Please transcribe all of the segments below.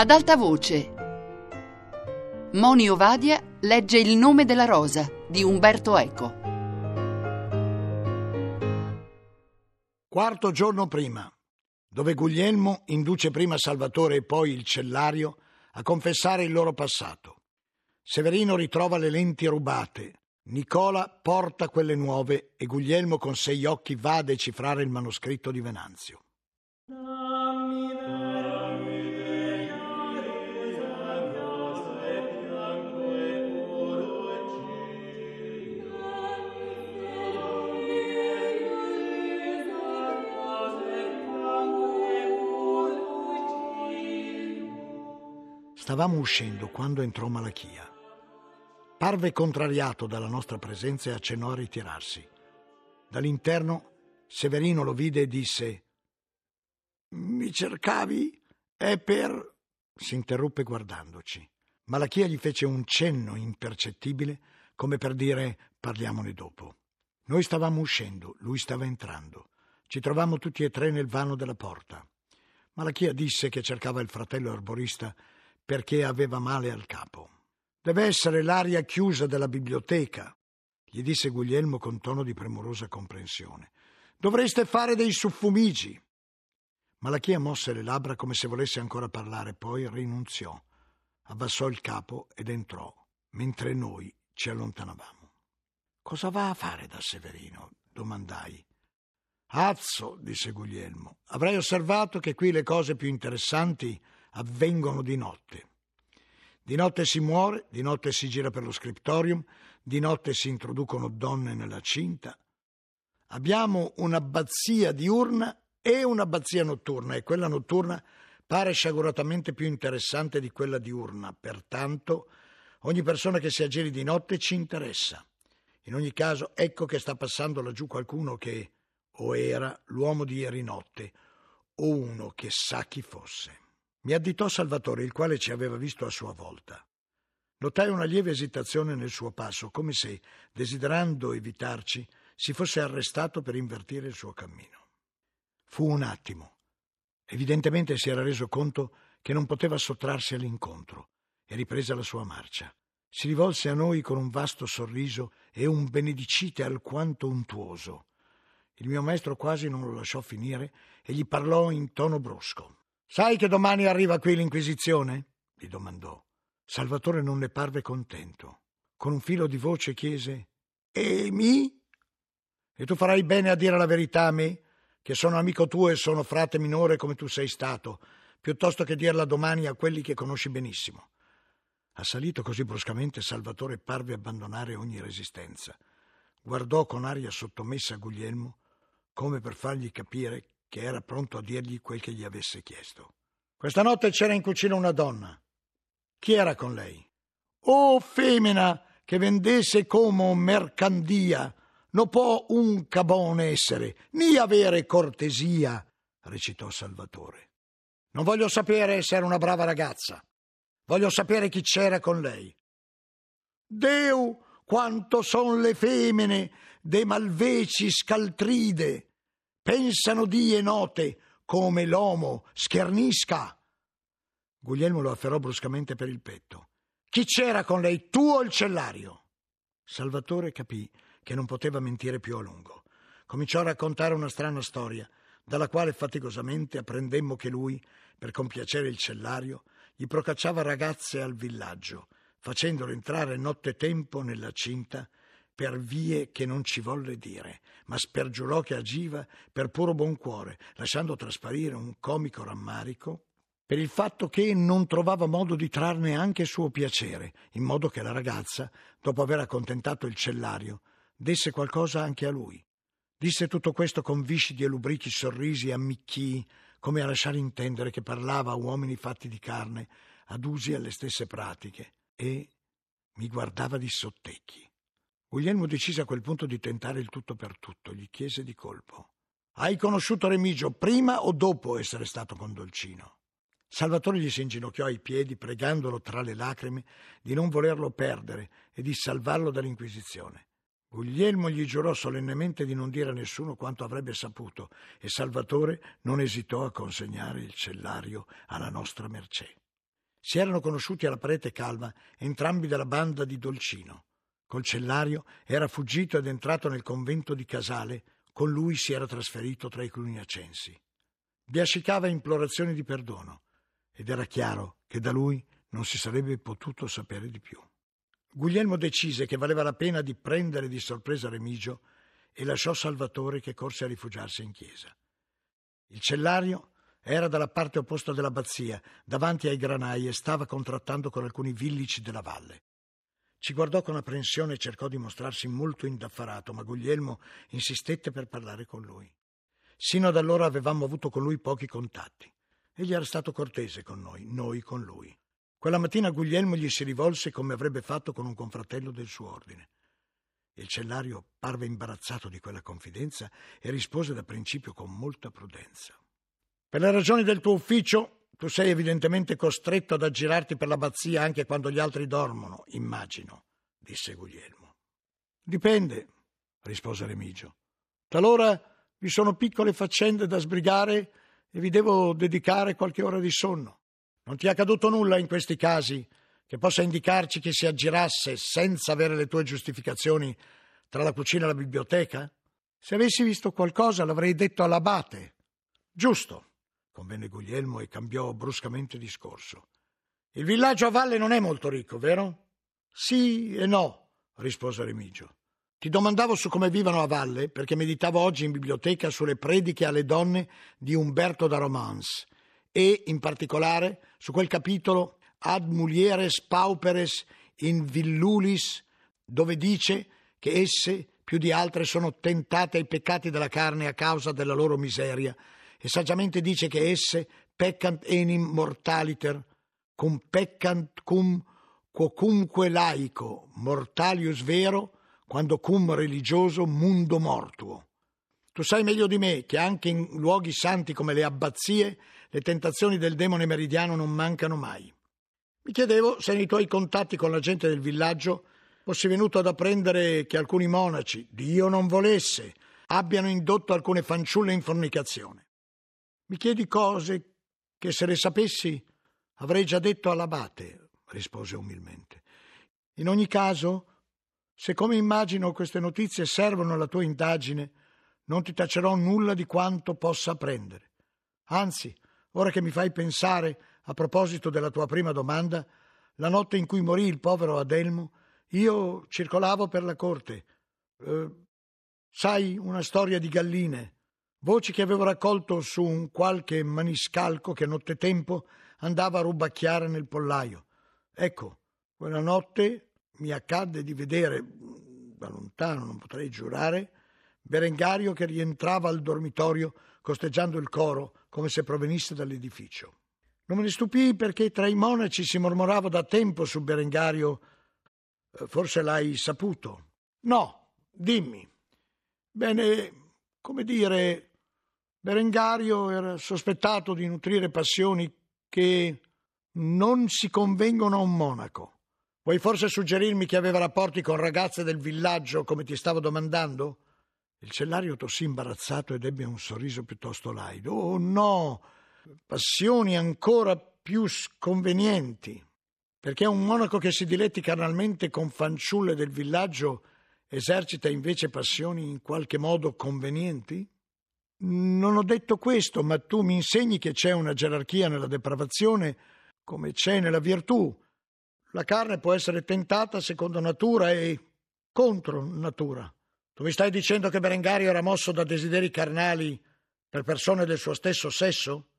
Ad alta voce. Moni Ovadia legge Il nome della rosa di Umberto Eco. Quarto giorno prima, dove Guglielmo induce prima Salvatore e poi il cellario a confessare il loro passato. Severino ritrova le lenti rubate, Nicola porta quelle nuove e Guglielmo con sei occhi va a decifrare il manoscritto di Venanzio. Stavamo uscendo quando entrò Malachia. Parve contrariato dalla nostra presenza e accennò a ritirarsi. Dall'interno Severino lo vide e disse Mi cercavi? È per... si interruppe guardandoci. Malachia gli fece un cenno impercettibile come per dire parliamone dopo. Noi stavamo uscendo, lui stava entrando. Ci trovammo tutti e tre nel vano della porta. Malachia disse che cercava il fratello arborista perché aveva male al capo. Deve essere l'aria chiusa della biblioteca, gli disse Guglielmo con tono di premurosa comprensione. Dovreste fare dei suffumigi. Malachia mosse le labbra come se volesse ancora parlare, poi rinunziò, abbassò il capo ed entrò, mentre noi ci allontanavamo. Cosa va a fare da Severino? domandai. Azzo, disse Guglielmo, avrei osservato che qui le cose più interessanti avvengono di notte. Di notte si muore, di notte si gira per lo scriptorium, di notte si introducono donne nella cinta. Abbiamo un'abbazia diurna e un'abbazia notturna e quella notturna pare sciaguratamente più interessante di quella diurna, pertanto ogni persona che si aggiri di notte ci interessa. In ogni caso, ecco che sta passando laggiù qualcuno che o era l'uomo di ieri notte o uno che sa chi fosse. Mi additò Salvatore, il quale ci aveva visto a sua volta. Notai una lieve esitazione nel suo passo, come se, desiderando evitarci, si fosse arrestato per invertire il suo cammino. Fu un attimo. Evidentemente si era reso conto che non poteva sottrarsi all'incontro e riprese la sua marcia. Si rivolse a noi con un vasto sorriso e un benedicite alquanto untuoso. Il mio maestro quasi non lo lasciò finire e gli parlò in tono brusco. Sai che domani arriva qui l'Inquisizione? gli domandò. Salvatore non ne parve contento. Con un filo di voce chiese: E mi? E tu farai bene a dire la verità a me, che sono amico tuo e sono frate minore come tu sei stato, piuttosto che dirla domani a quelli che conosci benissimo. Assalito così bruscamente, Salvatore parve abbandonare ogni resistenza. Guardò con aria sottomessa Guglielmo, come per fargli capire che era pronto a dirgli quel che gli avesse chiesto. Questa notte c'era in cucina una donna. Chi era con lei? Oh, femmina che vendesse come mercandia, non può un cabone essere, né avere cortesia, recitò Salvatore. Non voglio sapere se era una brava ragazza. Voglio sapere chi c'era con lei. Deu, quanto son le femmine de malveci scaltride, Pensano die note come l'uomo schernisca. Guglielmo lo afferrò bruscamente per il petto. Chi c'era con lei, tu o il cellario? Salvatore capì che non poteva mentire più a lungo. Cominciò a raccontare una strana storia, dalla quale faticosamente apprendemmo che lui, per compiacere il cellario, gli procacciava ragazze al villaggio, facendolo entrare nottetempo nella cinta per vie che non ci volle dire, ma spergiurò che agiva per puro buon cuore, lasciando trasparire un comico rammarico per il fatto che non trovava modo di trarne anche suo piacere, in modo che la ragazza, dopo aver accontentato il cellario, desse qualcosa anche a lui. Disse tutto questo con viscidi e lubrichi sorrisi e ammicchii, come a lasciare intendere che parlava a uomini fatti di carne, adusi alle stesse pratiche, e mi guardava di sottecchi. Guglielmo decise a quel punto di tentare il tutto per tutto. Gli chiese di colpo: Hai conosciuto Remigio prima o dopo essere stato con Dolcino? Salvatore gli si inginocchiò ai piedi, pregandolo tra le lacrime di non volerlo perdere e di salvarlo dall'Inquisizione. Guglielmo gli giurò solennemente di non dire a nessuno quanto avrebbe saputo e Salvatore non esitò a consegnare il cellario alla nostra mercé. Si erano conosciuti alla parete calma, entrambi della banda di Dolcino. Col cellario era fuggito ed entrato nel convento di Casale, con lui si era trasferito tra i cluniacensi. Biascicava implorazioni di perdono ed era chiaro che da lui non si sarebbe potuto sapere di più. Guglielmo decise che valeva la pena di prendere di sorpresa Remigio e lasciò Salvatore che corse a rifugiarsi in chiesa. Il cellario era dalla parte opposta dell'abbazia, davanti ai granai e stava contrattando con alcuni villici della valle. Ci guardò con apprensione e cercò di mostrarsi molto indaffarato, ma Guglielmo insistette per parlare con lui. Sino ad allora avevamo avuto con lui pochi contatti. Egli era stato cortese con noi, noi con lui. Quella mattina Guglielmo gli si rivolse come avrebbe fatto con un confratello del suo ordine. Il cellario parve imbarazzato di quella confidenza e rispose da principio con molta prudenza. Per le ragioni del tuo ufficio, tu sei evidentemente costretto ad aggirarti per l'abbazia anche quando gli altri dormono, immagino, disse Guglielmo. Dipende, rispose Remigio. Talora vi sono piccole faccende da sbrigare e vi devo dedicare qualche ora di sonno. Non ti è accaduto nulla in questi casi che possa indicarci che si aggirasse senza avere le tue giustificazioni tra la cucina e la biblioteca? Se avessi visto qualcosa l'avrei detto all'abate. Giusto, convenne Guglielmo e cambiò bruscamente discorso. Il villaggio a valle non è molto ricco, vero? Sì e no, rispose Remigio. Ti domandavo su come vivano a valle perché meditavo oggi in biblioteca sulle prediche alle donne di Umberto da Romance e, in particolare, su quel capitolo Ad mulieres pauperes in villulis, dove dice che esse più di altre sono tentate ai peccati della carne a causa della loro miseria e saggiamente dice che esse peccant enim mortaliter cum peccant cum quocunque laico mortalius vero quando cum religioso mundo mortuo. Tu sai meglio di me che anche in luoghi santi come le abbazie le tentazioni del demone meridiano non mancano mai. Mi chiedevo se nei tuoi contatti con la gente del villaggio fossi venuto ad apprendere che alcuni monaci, Dio non volesse, abbiano indotto alcune fanciulle in fornicazione. Mi chiedi cose che se le sapessi avrei già detto all'abate, rispose umilmente. In ogni caso, se come immagino queste notizie servono alla tua indagine, non ti tacerò nulla di quanto possa apprendere. Anzi, ora che mi fai pensare, a proposito della tua prima domanda, la notte in cui morì il povero Adelmo, io circolavo per la corte. Eh, sai, una storia di galline, voci che avevo raccolto su un qualche maniscalco che nottetempo andava a rubacchiare nel pollaio. Ecco, quella notte mi accadde di vedere, da lontano non potrei giurare, Berengario che rientrava al dormitorio costeggiando il coro come se provenisse dall'edificio. Non me ne stupii perché tra i monaci si mormorava da tempo su Berengario. Eh, forse l'hai saputo. No, dimmi. Bene, come dire, Berengario era sospettato di nutrire passioni che non si convengono a un monaco. Vuoi forse suggerirmi che aveva rapporti con ragazze del villaggio, come ti stavo domandando? Il cellario tossì imbarazzato ed ebbe un sorriso piuttosto laido. Oh no, passioni ancora più sconvenienti. Perché un monaco che si diletti carnalmente con fanciulle del villaggio esercita invece passioni in qualche modo convenienti? Non ho detto questo, ma tu mi insegni che c'è una gerarchia nella depravazione come c'è nella virtù la carne può essere tentata secondo natura e contro natura. Tu mi stai dicendo che Berengario era mosso da desideri carnali per persone del suo stesso sesso?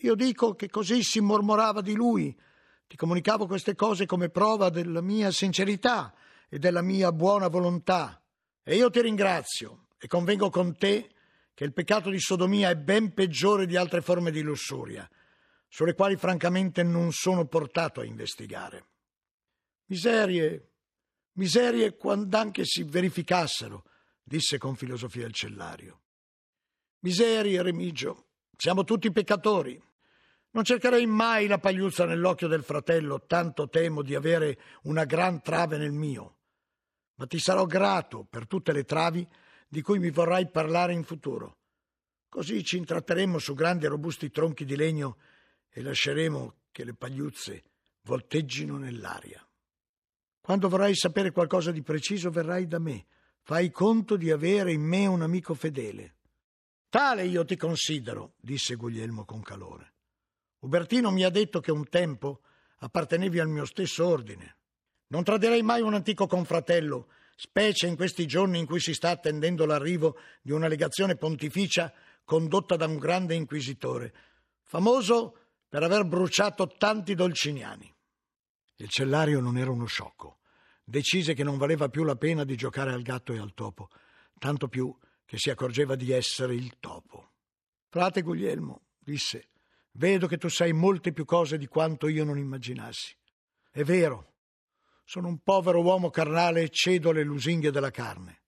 Io dico che così si mormorava di lui. Ti comunicavo queste cose come prova della mia sincerità e della mia buona volontà. E io ti ringrazio e convengo con te che il peccato di sodomia è ben peggiore di altre forme di lussuria sulle quali francamente non sono portato a investigare. Miserie, miserie quand'anche si verificassero, disse con filosofia il cellario. Miserie, Remigio, siamo tutti peccatori. Non cercherei mai la pagliuzza nell'occhio del fratello, tanto temo di avere una gran trave nel mio. Ma ti sarò grato per tutte le travi di cui mi vorrai parlare in futuro. Così ci intratteremo su grandi e robusti tronchi di legno e lasceremo che le pagliuzze volteggino nell'aria. Quando vorrai sapere qualcosa di preciso, verrai da me. Fai conto di avere in me un amico fedele. Tale io ti considero, disse Guglielmo con calore. Ubertino mi ha detto che un tempo appartenevi al mio stesso ordine. Non tradirei mai un antico confratello, specie in questi giorni in cui si sta attendendo l'arrivo di una legazione pontificia condotta da un grande inquisitore, famoso per aver bruciato tanti dolciniani. Il cellario non era uno sciocco. Decise che non valeva più la pena di giocare al gatto e al topo, tanto più che si accorgeva di essere il topo. Frate Guglielmo, disse, vedo che tu sai molte più cose di quanto io non immaginassi. È vero, sono un povero uomo carnale e cedo alle lusinghe della carne.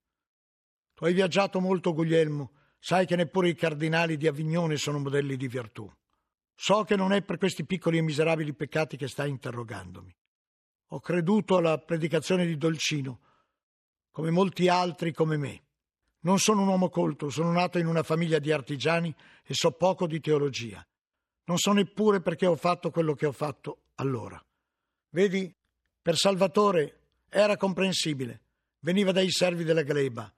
Tu hai viaggiato molto, Guglielmo, sai che neppure i cardinali di Avignone sono modelli di virtù. So che non è per questi piccoli e miserabili peccati che stai interrogandomi. Ho creduto alla predicazione di Dolcino, come molti altri come me. Non sono un uomo colto, sono nato in una famiglia di artigiani e so poco di teologia. Non so neppure perché ho fatto quello che ho fatto allora. Vedi, per Salvatore era comprensibile. Veniva dai servi della gleba,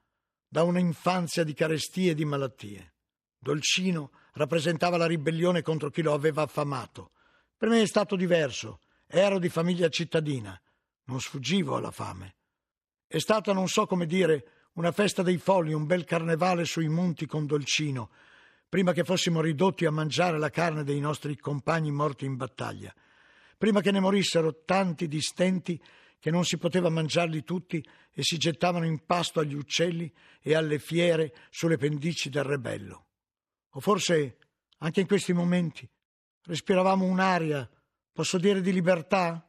da una infanzia di carestie e di malattie. Dolcino rappresentava la ribellione contro chi lo aveva affamato. Per me è stato diverso. Ero di famiglia cittadina. Non sfuggivo alla fame. È stata, non so come dire, una festa dei folli, un bel carnevale sui monti con Dolcino, prima che fossimo ridotti a mangiare la carne dei nostri compagni morti in battaglia, prima che ne morissero tanti distenti che non si poteva mangiarli tutti e si gettavano in pasto agli uccelli e alle fiere sulle pendici del rebello. O forse anche in questi momenti respiravamo un'aria, posso dire, di libertà?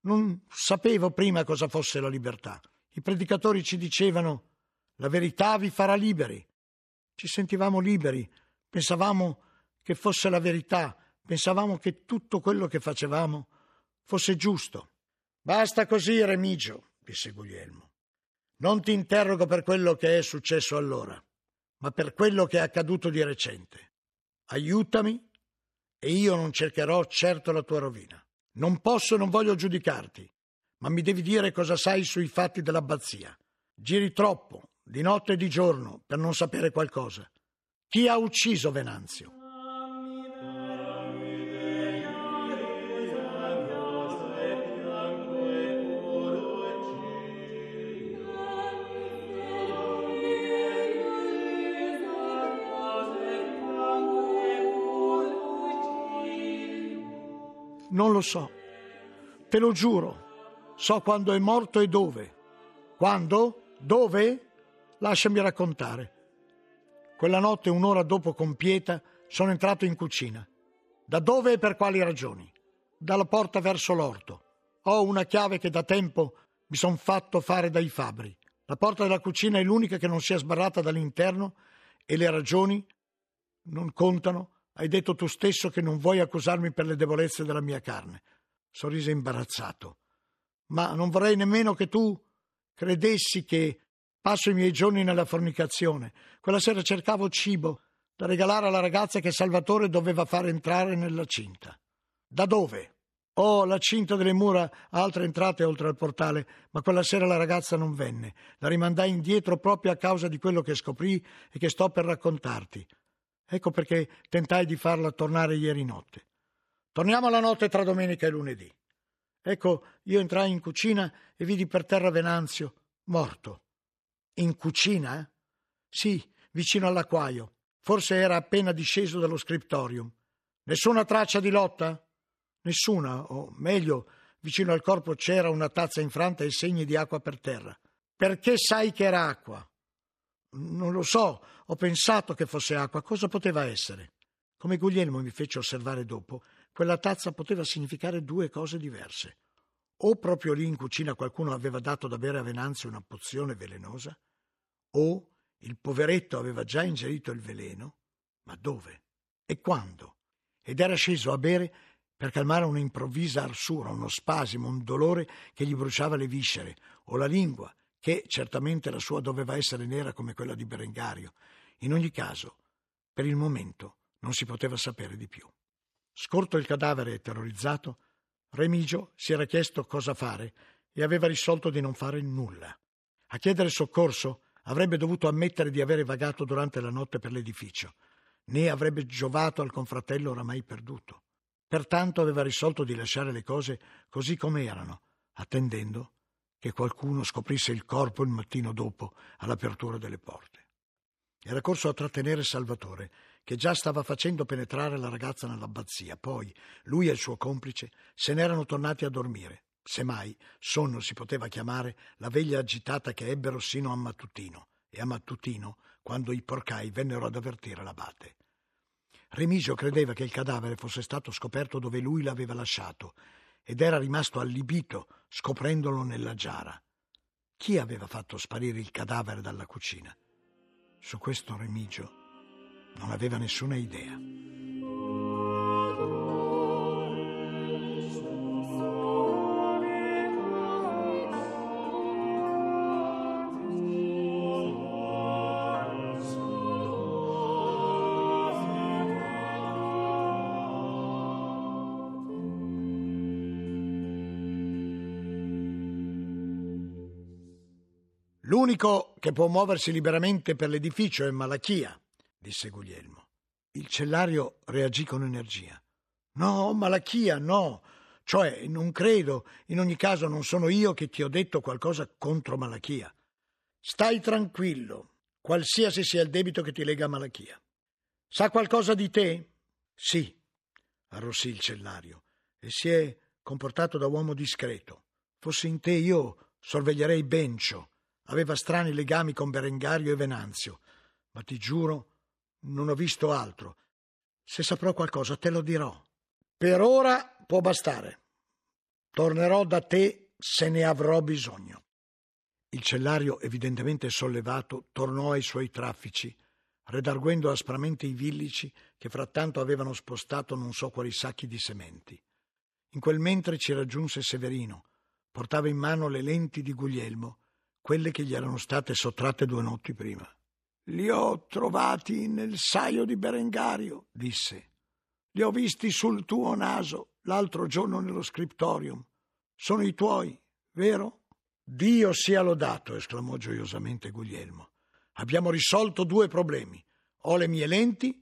Non sapevo prima cosa fosse la libertà. I predicatori ci dicevano la verità vi farà liberi. Ci sentivamo liberi, pensavamo che fosse la verità, pensavamo che tutto quello che facevamo fosse giusto. Basta così, Remigio, disse Guglielmo. Non ti interrogo per quello che è successo allora, ma per quello che è accaduto di recente. Aiutami e io non cercherò certo la tua rovina. Non posso non voglio giudicarti, ma mi devi dire cosa sai sui fatti dell'abbazia. Giri troppo, di notte e di giorno, per non sapere qualcosa. Chi ha ucciso Venanzio? Non lo so. Te lo giuro. So quando è morto e dove. Quando? Dove? Lasciami raccontare. Quella notte, un'ora dopo compieta, sono entrato in cucina. Da dove e per quali ragioni? Dalla porta verso l'orto. Ho una chiave che da tempo mi son fatto fare dai fabbri. La porta della cucina è l'unica che non sia sbarrata dall'interno e le ragioni non contano. Hai detto tu stesso che non vuoi accusarmi per le debolezze della mia carne. Sorrise imbarazzato. Ma non vorrei nemmeno che tu credessi che Passo i miei giorni nella fornicazione. Quella sera cercavo cibo da regalare alla ragazza che Salvatore doveva far entrare nella cinta. Da dove? Oh, la cinta delle mura ha altre entrate oltre al portale, ma quella sera la ragazza non venne. La rimandai indietro proprio a causa di quello che scoprì e che sto per raccontarti. Ecco perché tentai di farla tornare ieri notte. Torniamo alla notte tra domenica e lunedì. Ecco, io entrai in cucina e vidi per terra Venanzio, morto. In cucina? Sì, vicino all'acquaio. Forse era appena disceso dallo scriptorium. Nessuna traccia di lotta? Nessuna, o meglio, vicino al corpo c'era una tazza infranta e segni di acqua per terra. Perché sai che era acqua? Non lo so, ho pensato che fosse acqua. Cosa poteva essere? Come Guglielmo mi fece osservare dopo, quella tazza poteva significare due cose diverse. O proprio lì in cucina qualcuno aveva dato da bere a Venanzio una pozione velenosa, o il poveretto aveva già ingerito il veleno, ma dove? E quando? Ed era sceso a bere per calmare un'improvvisa arsura, uno spasimo, un dolore che gli bruciava le viscere, o la lingua, che certamente la sua doveva essere nera come quella di Berengario. In ogni caso, per il momento non si poteva sapere di più. Scorto il cadavere e terrorizzato, Remigio si era chiesto cosa fare e aveva risolto di non fare nulla. A chiedere soccorso avrebbe dovuto ammettere di avere vagato durante la notte per l'edificio, né avrebbe giovato al confratello oramai perduto. Pertanto aveva risolto di lasciare le cose così come erano, attendendo che qualcuno scoprisse il corpo il mattino dopo all'apertura delle porte. Era corso a trattenere Salvatore, che già stava facendo penetrare la ragazza nell'abbazia. Poi lui e il suo complice se n'erano tornati a dormire. Semmai sonno si poteva chiamare la veglia agitata che ebbero sino a mattutino, e a mattutino quando i porcai vennero ad avvertire l'abate. Remigio credeva che il cadavere fosse stato scoperto dove lui l'aveva lasciato ed era rimasto allibito scoprendolo nella giara. Chi aveva fatto sparire il cadavere dalla cucina? Su questo Remigio non aveva nessuna idea. L'unico che può muoversi liberamente per l'edificio è Malachia, disse Guglielmo. Il cellario reagì con energia. No, Malachia, no. Cioè, non credo. In ogni caso non sono io che ti ho detto qualcosa contro Malachia. Stai tranquillo, qualsiasi sia il debito che ti lega a Malachia. Sa qualcosa di te? Sì, arrossì il cellario, e si è comportato da uomo discreto. Fossi in te io sorveglierei Bencio Aveva strani legami con Berengario e Venanzio, ma ti giuro, non ho visto altro. Se saprò qualcosa te lo dirò. Per ora può bastare. Tornerò da te se ne avrò bisogno. Il cellario, evidentemente sollevato, tornò ai suoi traffici, redarguendo aspramente i villici che frattanto avevano spostato non so quali sacchi di sementi. In quel mentre ci raggiunse Severino. Portava in mano le lenti di Guglielmo quelle che gli erano state sottratte due notti prima. Li ho trovati nel saio di Berengario, disse. Li ho visti sul tuo naso l'altro giorno nello scriptorium. Sono i tuoi, vero? Dio sia lodato, esclamò gioiosamente Guglielmo. Abbiamo risolto due problemi. Ho le mie lenti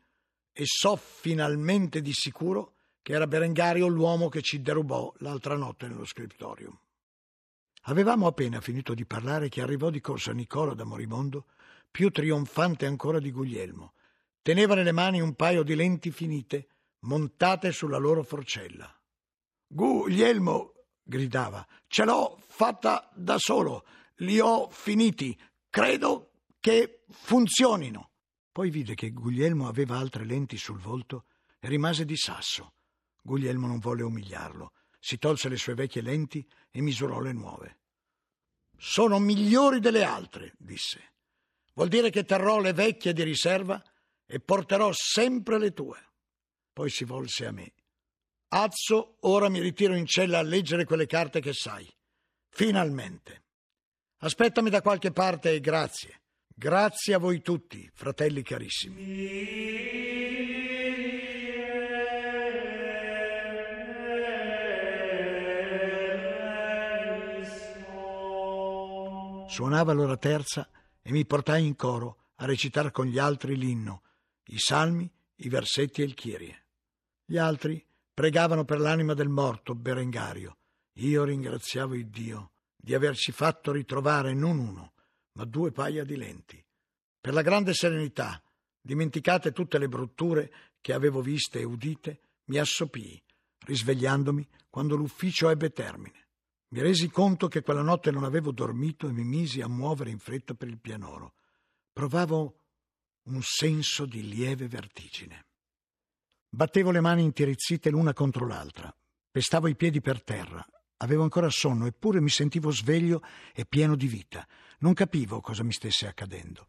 e so finalmente di sicuro che era Berengario l'uomo che ci derubò l'altra notte nello scriptorium. Avevamo appena finito di parlare che arrivò di corsa Nicola da Morimondo, più trionfante ancora di Guglielmo. Teneva nelle mani un paio di lenti finite, montate sulla loro forcella. Guglielmo, gridava, ce l'ho fatta da solo, li ho finiti, credo che funzionino. Poi vide che Guglielmo aveva altre lenti sul volto e rimase di sasso. Guglielmo non volle umiliarlo si tolse le sue vecchie lenti e misurò le nuove. Sono migliori delle altre, disse. Vuol dire che terrò le vecchie di riserva e porterò sempre le tue. Poi si volse a me. Azzo, ora mi ritiro in cella a leggere quelle carte che sai. Finalmente. Aspettami da qualche parte e grazie. Grazie a voi tutti, fratelli carissimi. Suonava l'ora terza e mi portai in coro a recitare con gli altri l'inno, i salmi, i versetti e il Kyrie. Gli altri pregavano per l'anima del morto, Berengario. Io ringraziavo il Dio di averci fatto ritrovare non uno, ma due paia di lenti. Per la grande serenità, dimenticate tutte le brutture che avevo viste e udite, mi assopii, risvegliandomi quando l'ufficio ebbe termine. Mi resi conto che quella notte non avevo dormito e mi misi a muovere in fretta per il pianoro. Provavo un senso di lieve vertigine. Battevo le mani intirizzite l'una contro l'altra. Pestavo i piedi per terra. Avevo ancora sonno, eppure mi sentivo sveglio e pieno di vita. Non capivo cosa mi stesse accadendo.